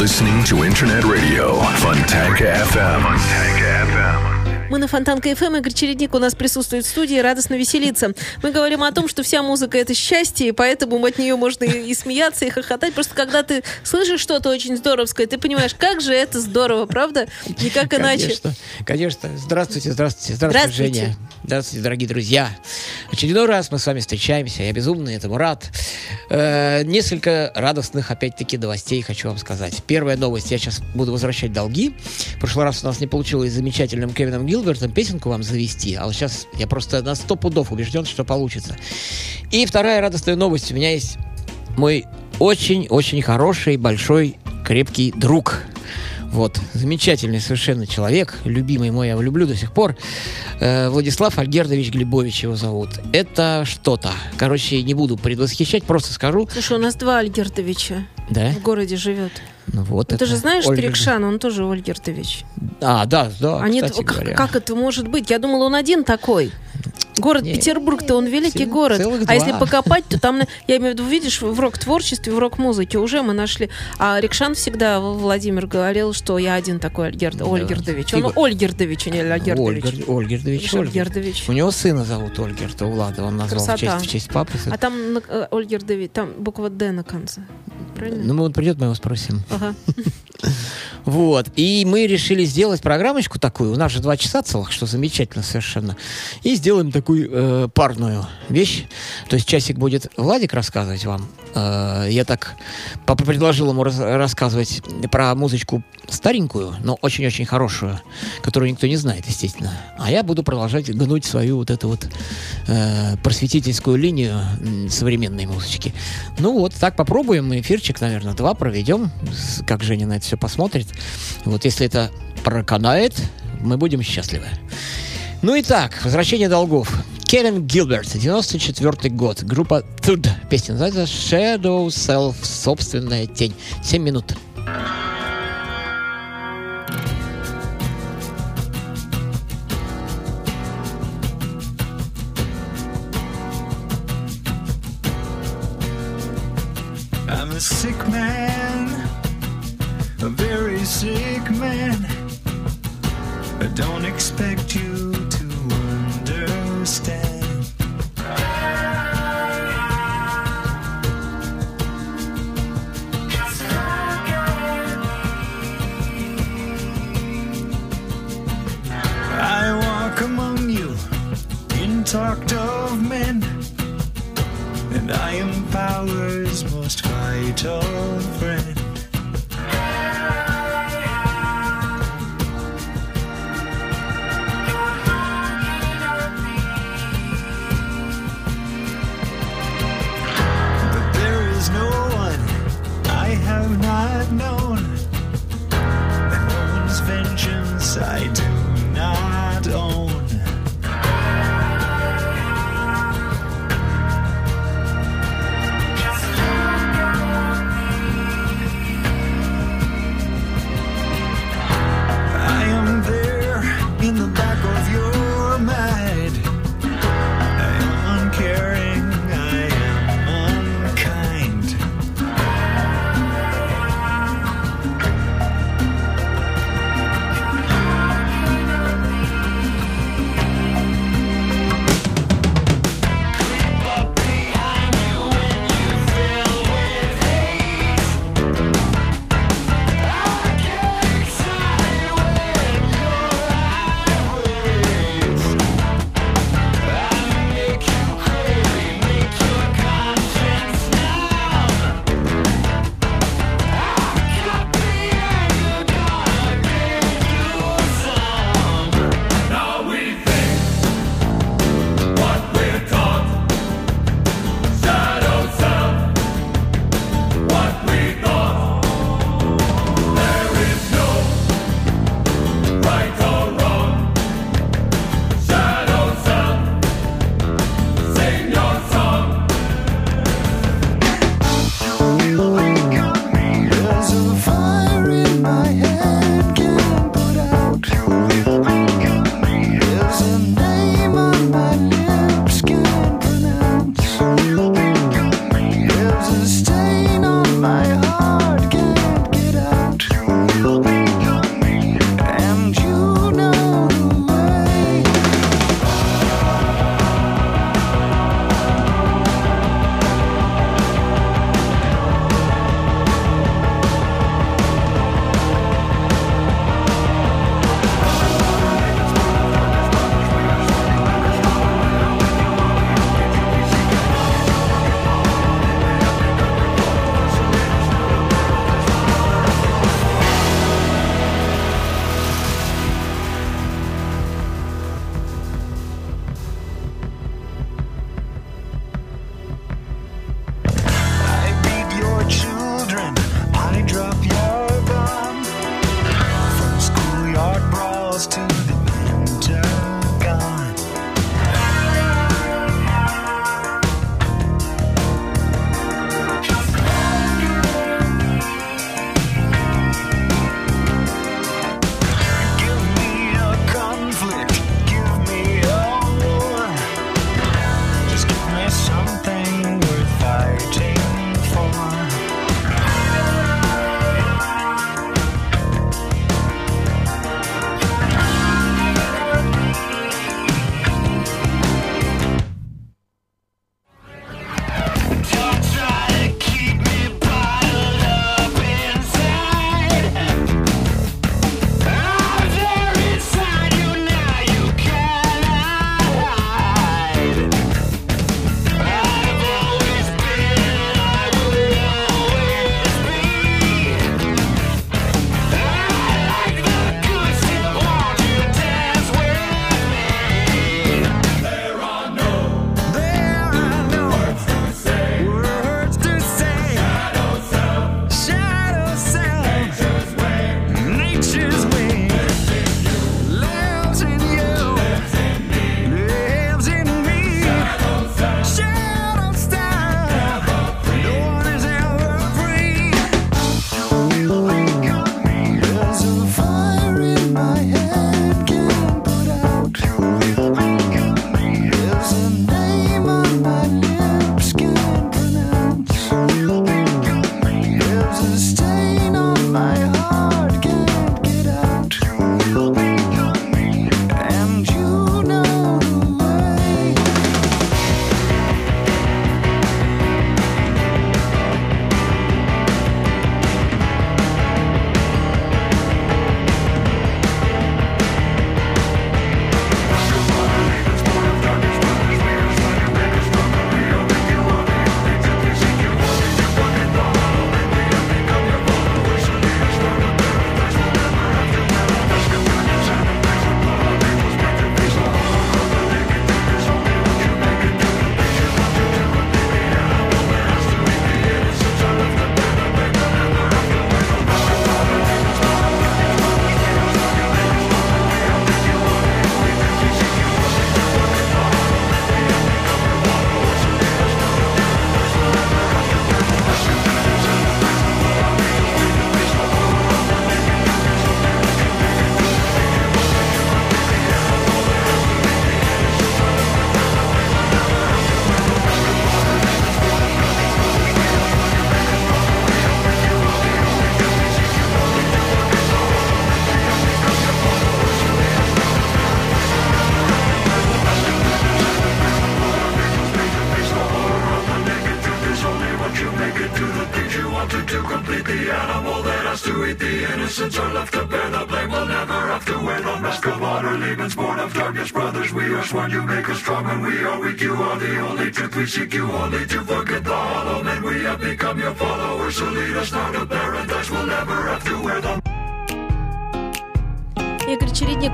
listening. To Internet Radio Fontanka FM. Fontanka FM. Мы на Фонтанка ФМ, Игорь Чередник у нас присутствует в студии, радостно веселиться. Мы говорим о том, что вся музыка — это счастье, и поэтому от нее можно и, и смеяться, и хохотать. Просто когда ты слышишь что-то очень здоровское, ты понимаешь, как же это здорово, правда? Никак иначе. Конечно, конечно. Здравствуйте, здравствуйте, здравствуйте, Здравствуйте. Женя. Здравствуйте, дорогие друзья. Очередной раз мы с вами встречаемся. Я безумно этому рад. Э, несколько радостных, опять-таки, новостей хочу вам сказать. Первая новость. Я сейчас буду возвращать долги. В прошлый раз у нас не получилось с замечательным Кевином Гилбертом песенку вам завести. А вот сейчас я просто на сто пудов убежден, что получится. И вторая радостная новость. У меня есть мой очень-очень хороший, большой, крепкий друг. Вот, замечательный совершенно человек, любимый мой, я его люблю до сих пор. Э, Владислав Альгердович Глебович его зовут. Это что-то. Короче, не буду предвосхищать, просто скажу. Слушай, у нас два Альгертовича Да? в городе живет. Ну вот Ну, ты это же знаешь Ольга- Трикшан, он тоже Ольгертович. А, да, да, Они, кстати говоря. как это может быть? Я думала, он один такой. Город Не, Петербург-то, он великий цел- город. А если два. покопать, то там, я имею в виду, видишь, в рок-творчестве, в рок-музыке уже мы нашли. А Рикшан всегда, Владимир, говорил, что я один такой Ольгерд, Да. Ольгердович. Он Фига. Ольгердович, а не Ольгердович. Ольгер- Ольгердович, Ольгер. Ольгердович. У него сына зовут Ольгерт, у Влада. Он назвал в честь, в честь папы. А там э, Ольгердович, там буква Д на конце. Правильно? Ну, он придет, мы его спросим. Ага. Вот. И мы решили сделать программочку такую. У нас же два часа целых, что замечательно совершенно. И сделаем такую э, парную вещь. То есть часик будет Владик рассказывать вам. Э, я так предложил ему рас- рассказывать про музычку старенькую, но очень-очень хорошую, которую никто не знает, естественно. А я буду продолжать гнуть свою вот эту вот э, просветительскую линию современной музычки. Ну вот, так попробуем. Эфирчик, наверное, два проведем. Как Женя на это все посмотрит. Вот если это проканает, мы будем счастливы. Ну и так, возвращение долгов. Кевин Гилберт, 94 год. Группа Туд. Песня называется Shadow Self. Собственная тень. 7 минут.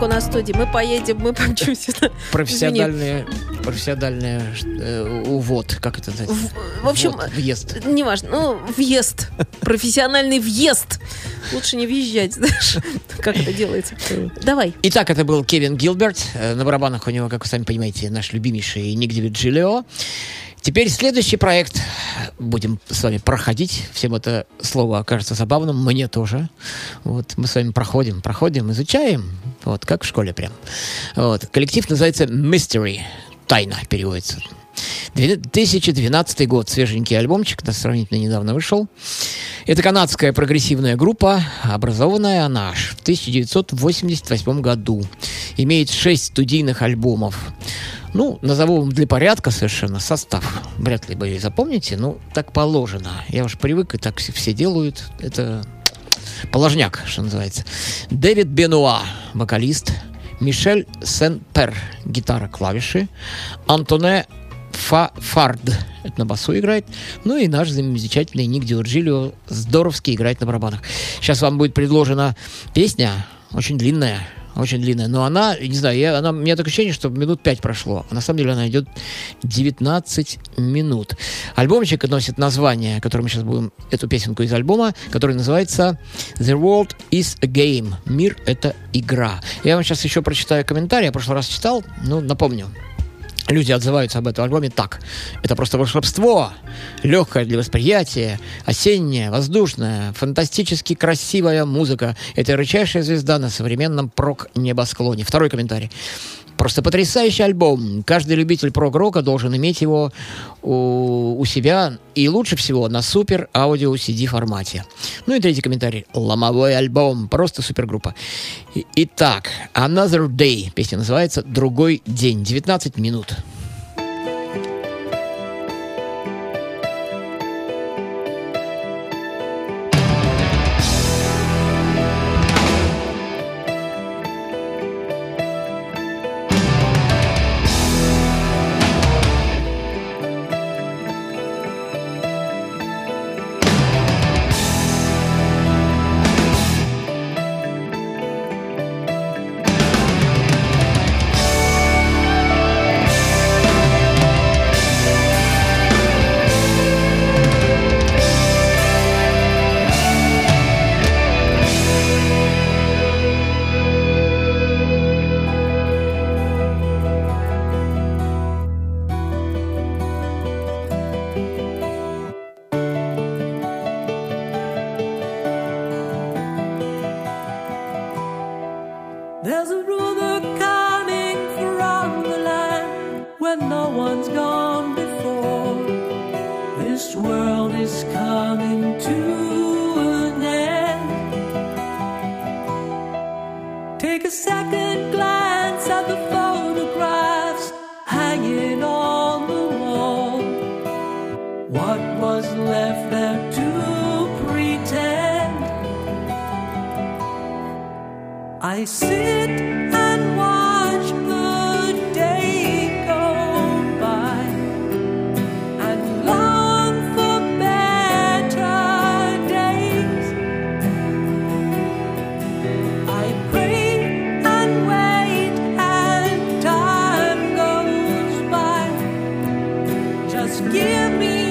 У нас в студии. Мы поедем, мы помчимся. Извини. Профессиональный, профессиональный э, увод, как это называется? В- в общем, Ввод, въезд. Неважно, ну, въезд. Профессиональный въезд. Лучше не въезжать, знаешь, как это делается. Давай. Итак, это был Кевин Гилберт. Э, На барабанах у него, как вы сами понимаете, наш любимейший Ник Джилио. Теперь следующий проект будем с вами проходить. Всем это слово окажется забавным, мне тоже. Вот мы с вами проходим, проходим, изучаем, вот как в школе прям. Вот коллектив называется Mystery, тайна переводится. 2012 год, свеженький альбомчик, да, сравнительно недавно вышел. Это канадская прогрессивная группа, образованная она аж в 1988 году. Имеет шесть студийных альбомов. Ну, назову вам для порядка совершенно состав. Вряд ли вы запомните, ну, так положено. Я уж привык, и так все делают. Это положняк, что называется. Дэвид Бенуа, вокалист. Мишель Сен-Пер, гитара, клавиши. Антоне Фа Фард, это на басу играет. Ну и наш замечательный Ник Диорджилио здоровски играет на барабанах. Сейчас вам будет предложена песня, очень длинная, очень длинная, но она, не знаю, я, она, у меня такое ощущение, что минут 5 прошло, а на самом деле она идет 19 минут. Альбомчик носит название, которое мы сейчас будем, эту песенку из альбома, который называется The World is a Game. Мир — это игра. Я вам сейчас еще прочитаю комментарий, я в прошлый раз читал, ну, напомню. Люди отзываются об этом альбоме так. Это просто волшебство, легкое для восприятия, осенняя, воздушная, фантастически красивая музыка. Это ярчайшая звезда на современном прок-небосклоне. Второй комментарий. Просто потрясающий альбом. Каждый любитель прог-рока должен иметь его у, у себя и лучше всего на супер аудио CD формате. Ну и третий комментарий. Ломовой альбом. Просто супергруппа. Итак, Another Day. Песня называется «Другой день». 19 минут. Just give me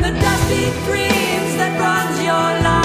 When the dusty dreams that runs your life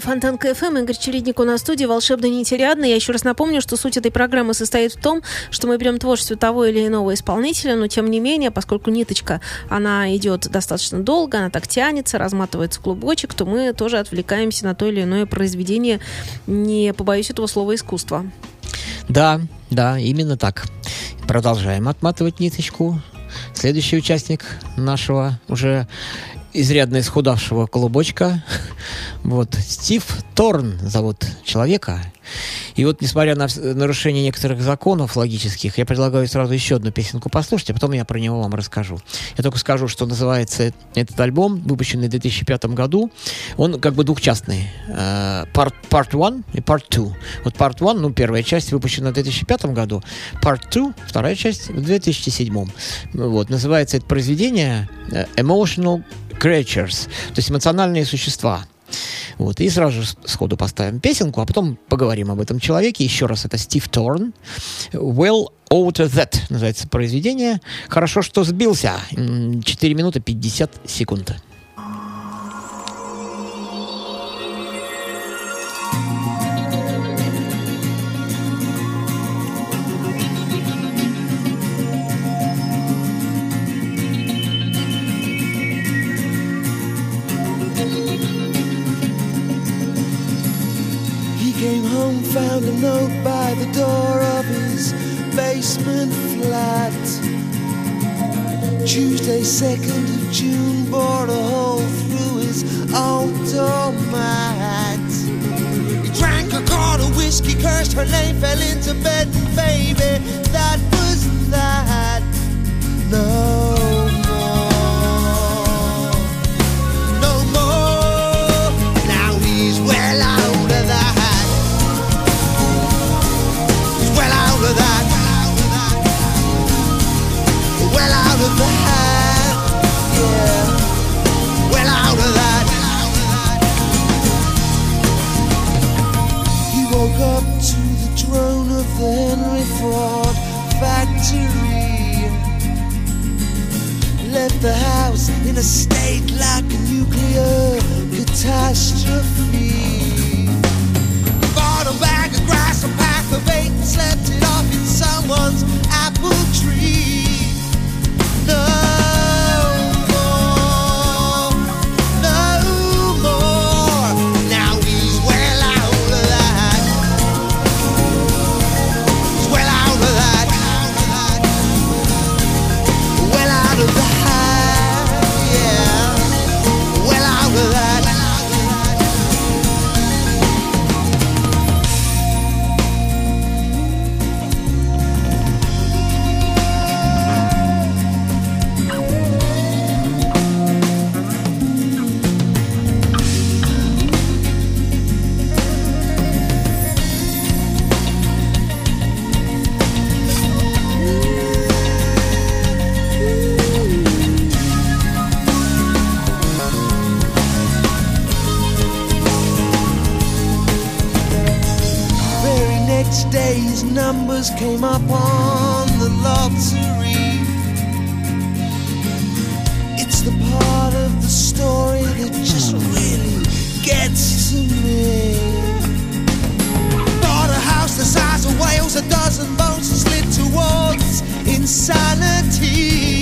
на Фонтан КФМ. Игорь Чередник у нас в студии «Волшебная нить Ариадны». Я еще раз напомню, что суть этой программы состоит в том, что мы берем творчество того или иного исполнителя, но тем не менее, поскольку ниточка, она идет достаточно долго, она так тянется, разматывается клубочек, то мы тоже отвлекаемся на то или иное произведение, не побоюсь этого слова, искусства. Да, да, именно так. Продолжаем отматывать ниточку. Следующий участник нашего уже изрядно исхудавшего клубочка. Вот, Стив Торн зовут человека. И вот, несмотря на нарушение некоторых законов логических, я предлагаю сразу еще одну песенку послушать, а потом я про него вам расскажу. Я только скажу, что называется этот альбом, выпущенный в 2005 году. Он как бы двухчастный. Э, Part, part 1 и Part 2. Вот Part 1, ну, первая часть выпущена в 2005 году. Part 2, вторая часть в 2007. Вот, называется это произведение э, Emotional Creatures, то есть эмоциональные существа. Вот, и сразу же сходу поставим песенку, а потом поговорим об этом человеке. Еще раз, это Стив Торн. Well Out of That называется произведение. Хорошо, что сбился. М, 4 минуты 50 секунд. His basement flat. Tuesday, 2nd of June, bored a hole through his outdoor mat. He drank a quart of whiskey, cursed her name, fell into bed, and baby, that. The house in a state like a nuclear catastrophe. Bought a bag of grass, a pack of eight, and slept it off in someone's his numbers came up on the lottery. It's the part of the story that just really gets to me. Bought a house the size of Wales, a dozen and slid towards insanity.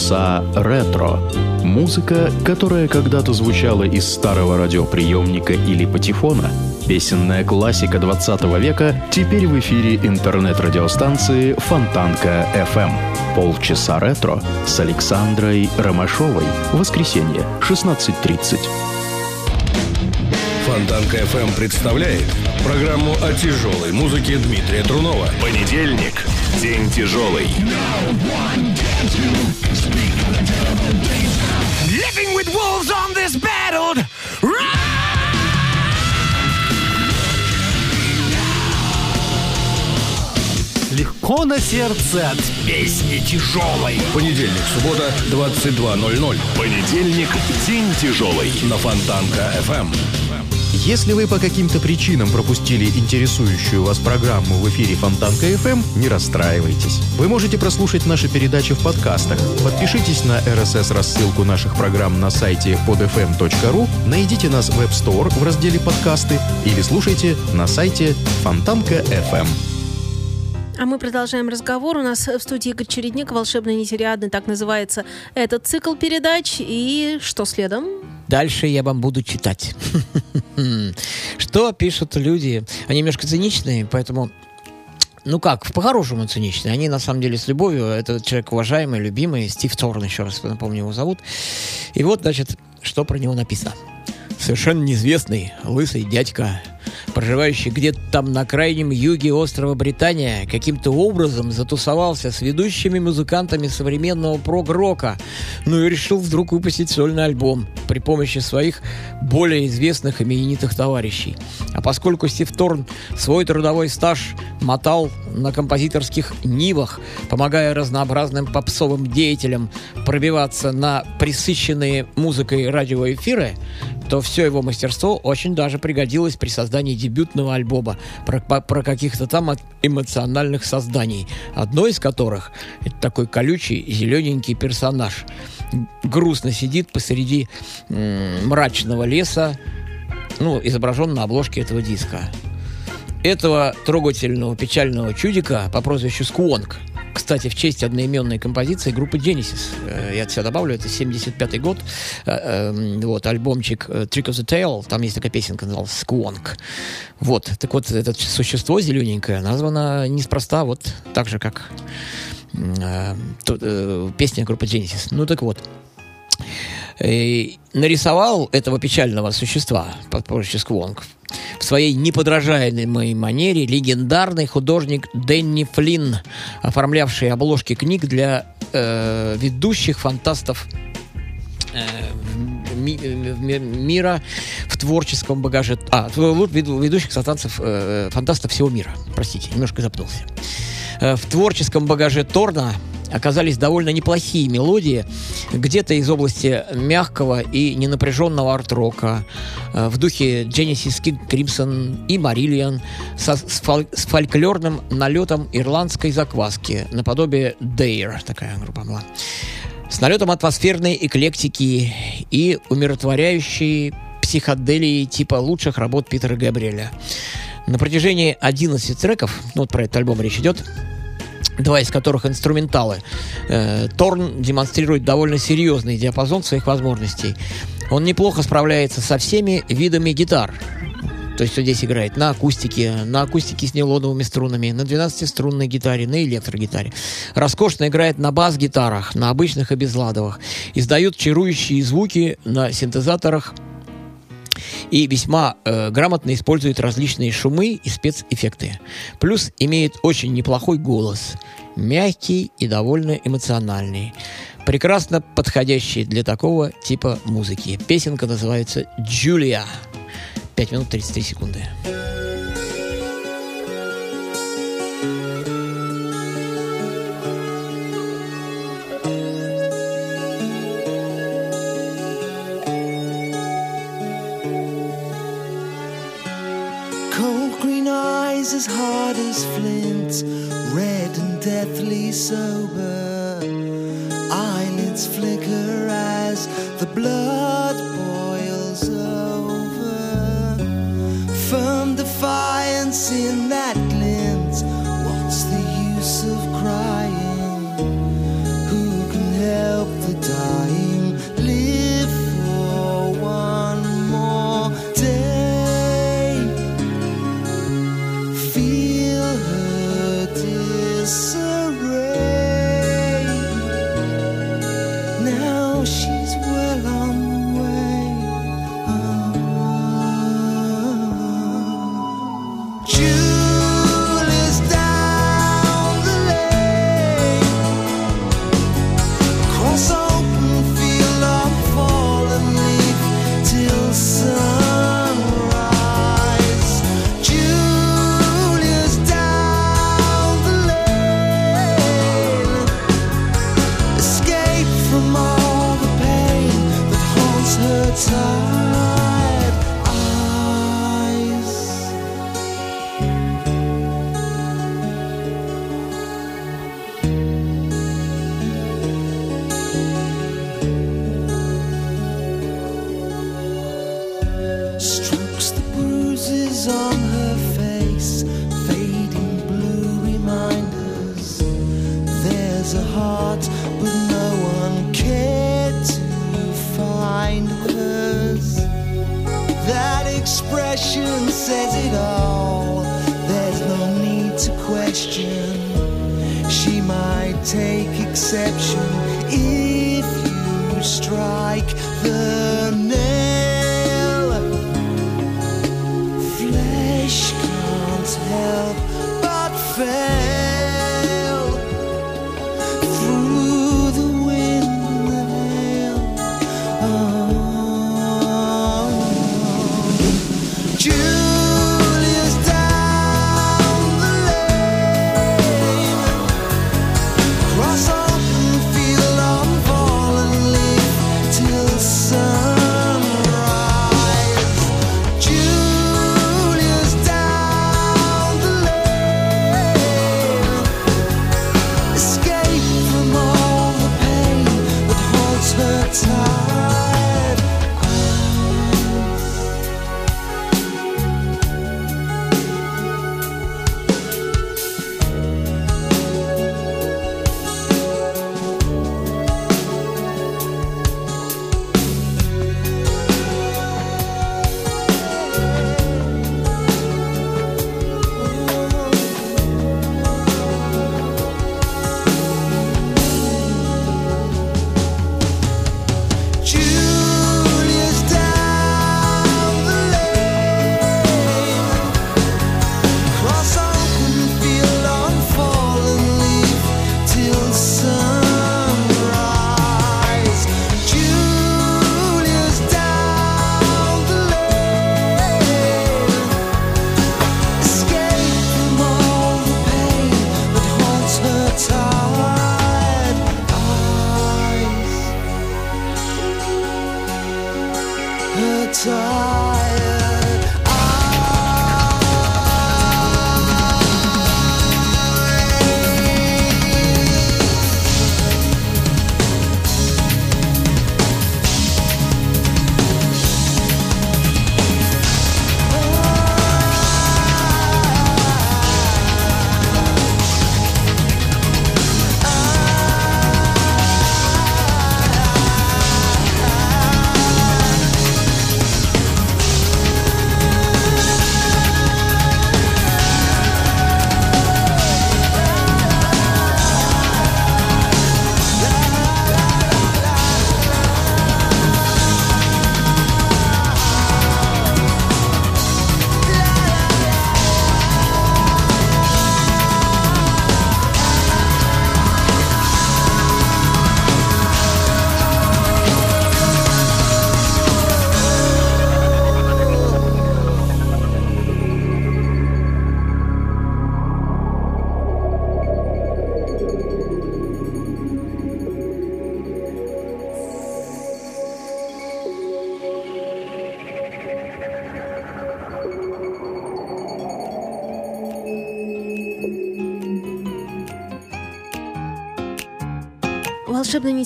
Полчаса ретро. Музыка, которая когда-то звучала из старого радиоприемника или патефона. Песенная классика 20 века теперь в эфире интернет-радиостанции Фонтанка FM. Полчаса ретро с Александрой Ромашовой. Воскресенье, 16.30. Фонтанка FM представляет программу о тяжелой музыке Дмитрия Трунова. Понедельник. День тяжелый. Living with wolves on this battled Легко на сердце от песни тяжелой. Понедельник, суббота, 22.00. Понедельник. День тяжелый. На Фонтанка FM. Если вы по каким-то причинам пропустили интересующую вас программу в эфире Фонтанка FM, не расстраивайтесь. Вы можете прослушать наши передачи в подкастах. Подпишитесь на RSS-рассылку наших программ на сайте podfm.ru, найдите нас в App Store в разделе «Подкасты» или слушайте на сайте Фонтанка FM. А мы продолжаем разговор. У нас в студии Игорь Чередник, волшебный нетериадный, так называется этот цикл передач. И что следом? Дальше я вам буду читать. Что пишут люди? Они немножко циничные, поэтому ну как, по-хорошему циничные. Они на самом деле с любовью. Это человек уважаемый, любимый. Стив Торн, еще раз напомню, его зовут. И вот, значит, что про него написано. Совершенно неизвестный лысый дядька, проживающий где-то там на крайнем юге острова Британия, каким-то образом затусовался с ведущими музыкантами современного прог-рока, ну и решил вдруг выпустить сольный альбом при помощи своих более известных именитых товарищей. А поскольку Стив Торн свой трудовой стаж мотал на композиторских нивах, помогая разнообразным попсовым деятелям пробиваться на присыщенные музыкой радиоэфиры, то все его мастерство очень даже пригодилось при создании дебютного альбома про, про каких-то там эмоциональных созданий. Одно из которых — это такой колючий зелененький персонаж. Грустно сидит посреди мрачного леса, ну, изображен на обложке этого диска. Этого трогательного печального чудика по прозвищу Скуонг кстати, в честь одноименной композиции группы Genesis. Э, Я от себя добавлю, это 75-й год. Э, э, Вот, альбомчик Trick of the Tail, там есть такая песенка, называлась Squonk. Вот, так вот, это существо зелененькое названо неспроста, вот так же, как песня группы Genesis. Ну, так вот. Э, нарисовал этого печального существа, под прозвище Сквонг, в своей неподражаемой манере легендарный художник Дэнни Флинн, оформлявший обложки книг для э, ведущих фантастов э, в ми- мира в творческом багаже... А, ведущих фантастов, э, фантастов всего мира. Простите, немножко запнулся. Э, В творческом багаже Торна оказались довольно неплохие мелодии, где-то из области мягкого и ненапряженного арт-рока, э, в духе Genesis King Crimson и Marillion, со, с, фол- с фольклорным налетом ирландской закваски, наподобие Dare, такая группа была с налетом атмосферной эклектики и умиротворяющей психоделии типа лучших работ Питера Габриэля. На протяжении 11 треков, ну вот про этот альбом речь идет, два из которых инструменталы, э, Торн демонстрирует довольно серьезный диапазон своих возможностей. Он неплохо справляется со всеми видами гитар. То есть он здесь играет на акустике, на акустике с нейлоновыми струнами, на 12-струнной гитаре, на электрогитаре. Роскошно играет на бас-гитарах, на обычных безладовых. Издает чарующие звуки на синтезаторах и весьма э, грамотно использует различные шумы и спецэффекты. Плюс имеет очень неплохой голос, мягкий и довольно эмоциональный, прекрасно подходящий для такого типа музыки. Песенка называется «Джулия». 5 минут 33 секунды. Cold green eyes as hard as flint, red and deathly sober. Eyelids flicker as the blood. take exception if you strike the nerve.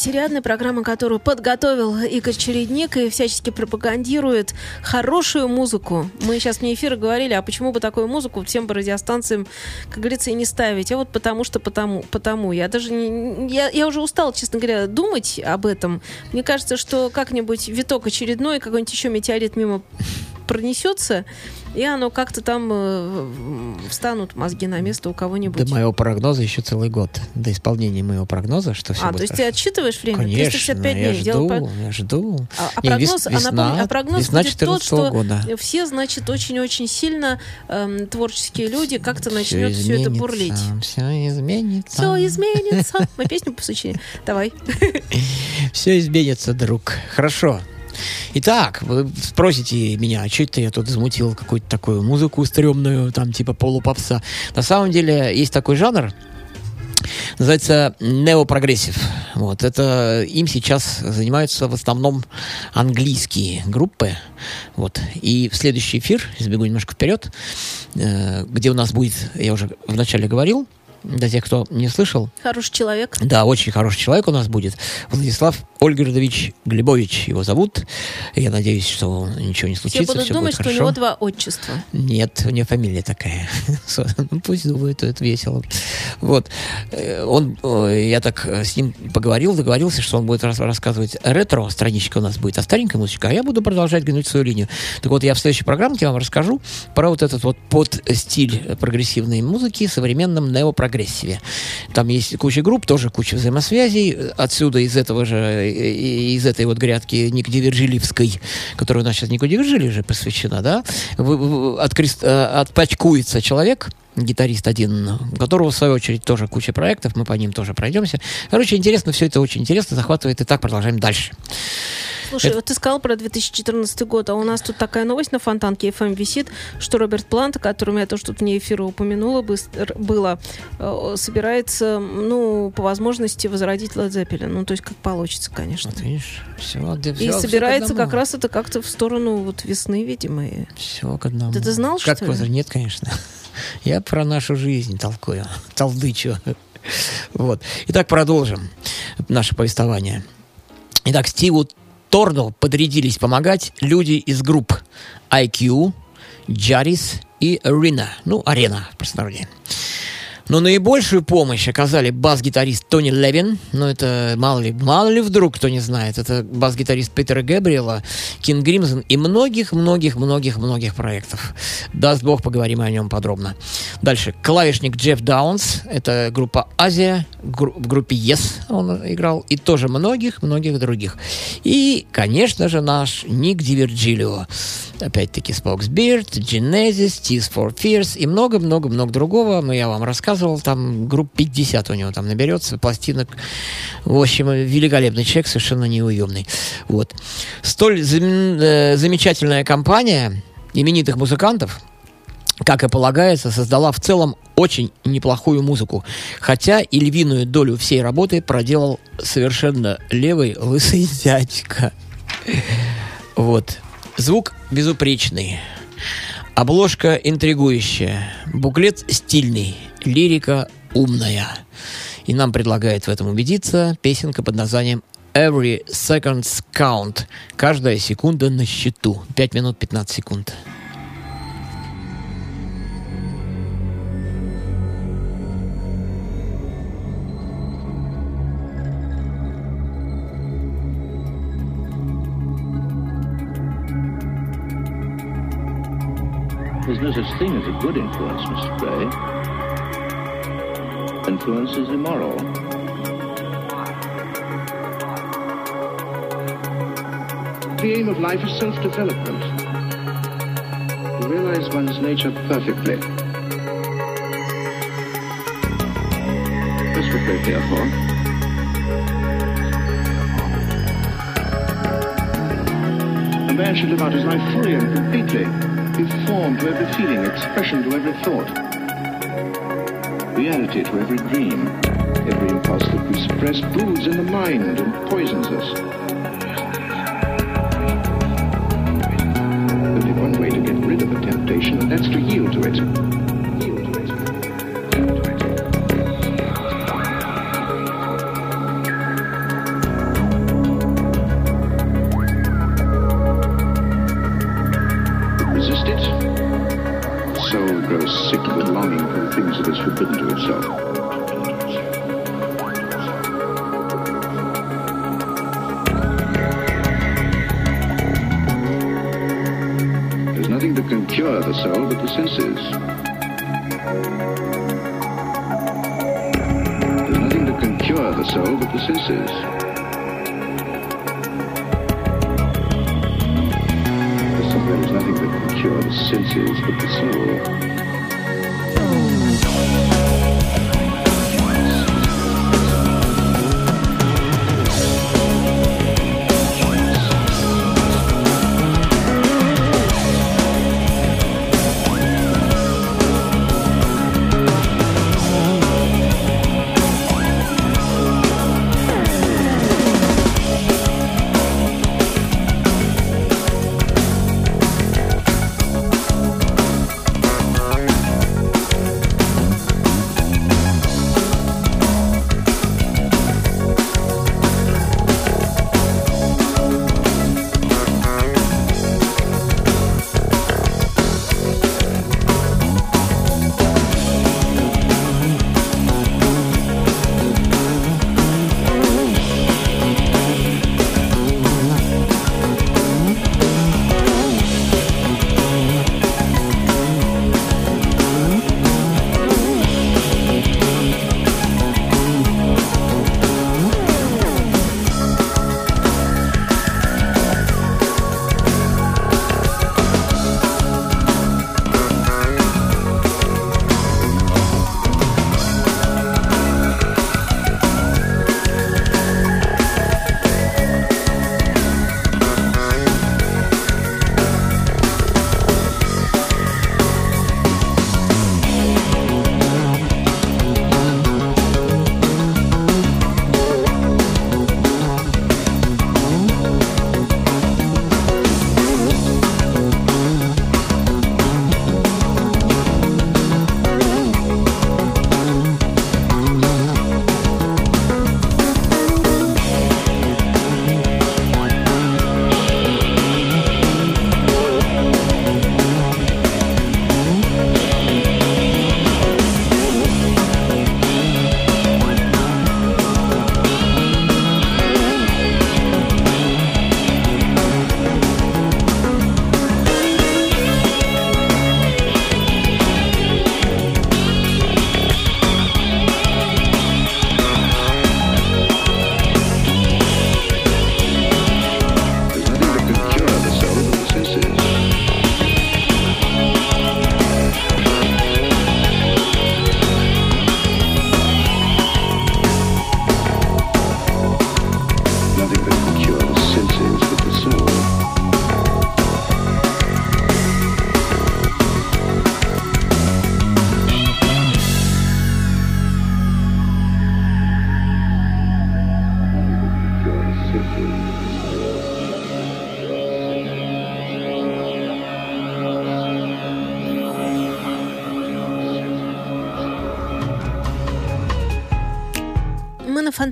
Нетерядная программа, которую подготовил Игорь Чередник и всячески пропагандирует хорошую музыку. Мы сейчас вне эфира говорили, а почему бы такую музыку всем по радиостанциям, как говорится, и не ставить? А вот потому что потому. потому. Я даже не, я, я уже устала, честно говоря, думать об этом. Мне кажется, что как-нибудь виток очередной, какой-нибудь еще метеорит мимо пронесется, и оно как-то там э, встанут мозги на место у кого-нибудь. До моего прогноза еще целый год. До исполнения моего прогноза, что все а, будет то есть хорошо. ты отсчитываешь время? Конечно, 365 я дней. Дело жду, по- я жду. А, а прогноз, вес- а весна- а прогноз весна будет тот, 14 что года. все, значит, очень-очень сильно эм, творческие люди как-то Всё начнет все это бурлить. Все изменится. Все изменится. Мы песню посучили. Давай. Все изменится, друг. Хорошо. Итак, вы спросите меня, а что это я тут замутил какую-то такую музыку стрёмную, там типа полупопса. На самом деле есть такой жанр, называется неопрогрессив. Вот, это им сейчас занимаются в основном английские группы. Вот. И в следующий эфир, сбегу немножко вперед, э, где у нас будет, я уже вначале говорил, для тех, кто не слышал, Хороший человек. да, очень хороший человек у нас будет. Владислав Ольгердович Глебович его зовут. Я надеюсь, что ничего не Все случится, будут все думать, будет что у хорошо. него два отчества. Нет, у него фамилия такая. Ну, пусть думают, это весело. Вот. Э, Он, э, я так э, с ним поговорил, договорился, что он будет рас- рассказывать ретро, страничка у нас будет, а старенькая музычка, а я буду продолжать гнуть свою линию. Так вот, я в следующей программе вам расскажу про вот этот вот под стиль прогрессивной музыки в современном неопрогрессиве. Там есть куча групп, тоже куча взаимосвязей. Отсюда из этого же, из этой вот грядки Ник Дивержилевской, которая у нас сейчас Нику Дивержиле же посвящена, да, вы- открест- э, отпачкуется человек, гитарист один, у которого, в свою очередь, тоже куча проектов, мы по ним тоже пройдемся. Короче, интересно, все это очень интересно, захватывает, и так продолжаем дальше. Слушай, Это- вот ты сказал про 2014 год, а у нас тут такая новость на Фонтанке FM висит, что Роберт Плант, о котором я тоже тут вне эфира упомянула, быс- р- было, э, собирается, ну, по возможности возродить Led Zeppelin. Ну, то есть, как получится, конечно. Вот видишь, все, И собирается как раз это как-то в сторону вот весны, видимо. Все к одному. Да ты знал, как что ли? возра- Нет, конечно. Я про нашу жизнь толкую, толдычу. Вот. Итак, продолжим наше повествование. Итак, Стиву Торну подрядились помогать люди из групп IQ, Джарис и Arena. Ну, Арена, в простонародье. Но наибольшую помощь оказали бас-гитарист Тони Левин, ну это мало ли, мало ли вдруг кто не знает, это бас-гитарист Питера Гэбриэла, King Crimson и многих-многих-многих-многих проектов. Даст бог, поговорим о нем подробно. Дальше. Клавишник Джефф Даунс, это группа Азия, гру- в группе Yes он играл, и тоже многих-многих других. И, конечно же, наш Ник Диверджилио. Опять-таки Spock's Beard, Genesis, Tears for Fears и много-много-много другого. Ну, я вам рассказывал, там групп 50 у него там наберется, пластинок. В общем, великолепный человек, совершенно неуемный. Вот. Столь зам- э, замечательная компания именитых музыкантов, как и полагается, создала в целом очень неплохую музыку. Хотя и львиную долю всей работы проделал совершенно левый лысый дядька. Вот. Звук безупречный. Обложка интригующая. Буклет стильный. Лирика умная. И нам предлагает в этом убедиться песенка под названием Every Second's Count. Каждая секунда на счету. 5 минут 15 секунд. No such thing as a good influence, Mr. Gray. Influence is immoral. The aim of life is self-development. To realize one's nature perfectly. That's what we're here for. A man should live out his life fully and completely, give form to every feeling, expression to every thought, reality to every dream. Every impulse that we suppress broods in the mind and poisons us. Senses but the soul.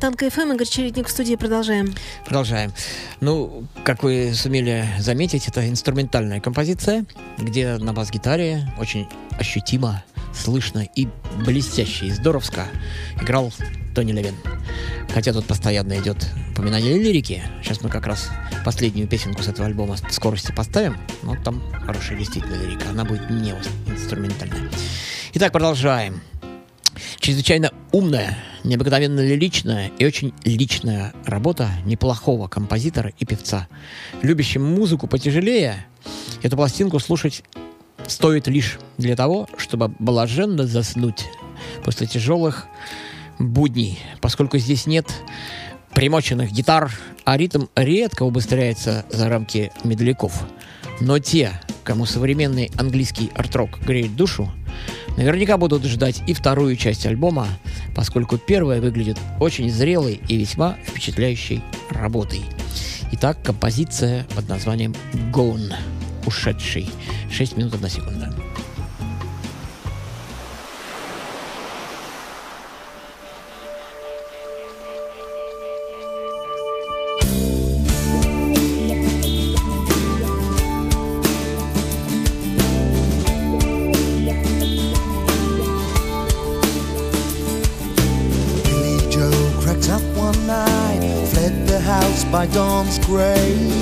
Фонтанка ФМ, Игорь Чередник в студии продолжаем. Продолжаем. Ну, как вы сумели заметить, это инструментальная композиция, где на бас-гитаре очень ощутимо, слышно и блестяще, и здоровско играл Тони Левин. Хотя тут постоянно идет упоминание лирики. Сейчас мы как раз последнюю песенку с этого альбома скорости поставим. Но там хорошая действительно лирика. Она будет не инструментальная. Итак, продолжаем. Чрезвычайно умная, необыкновенно лиричная и очень личная работа неплохого композитора и певца. Любящим музыку потяжелее, эту пластинку слушать стоит лишь для того, чтобы блаженно заснуть после тяжелых будней, поскольку здесь нет примоченных гитар, а ритм редко убыстряется за рамки медляков. Но те, кому современный английский арт-рок греет душу, наверняка будут ждать и вторую часть альбома, поскольку первая выглядит очень зрелой и весьма впечатляющей работой. Итак, композиция под названием «Gone» — «Ушедший». 6 минут 1 секунда. It's great.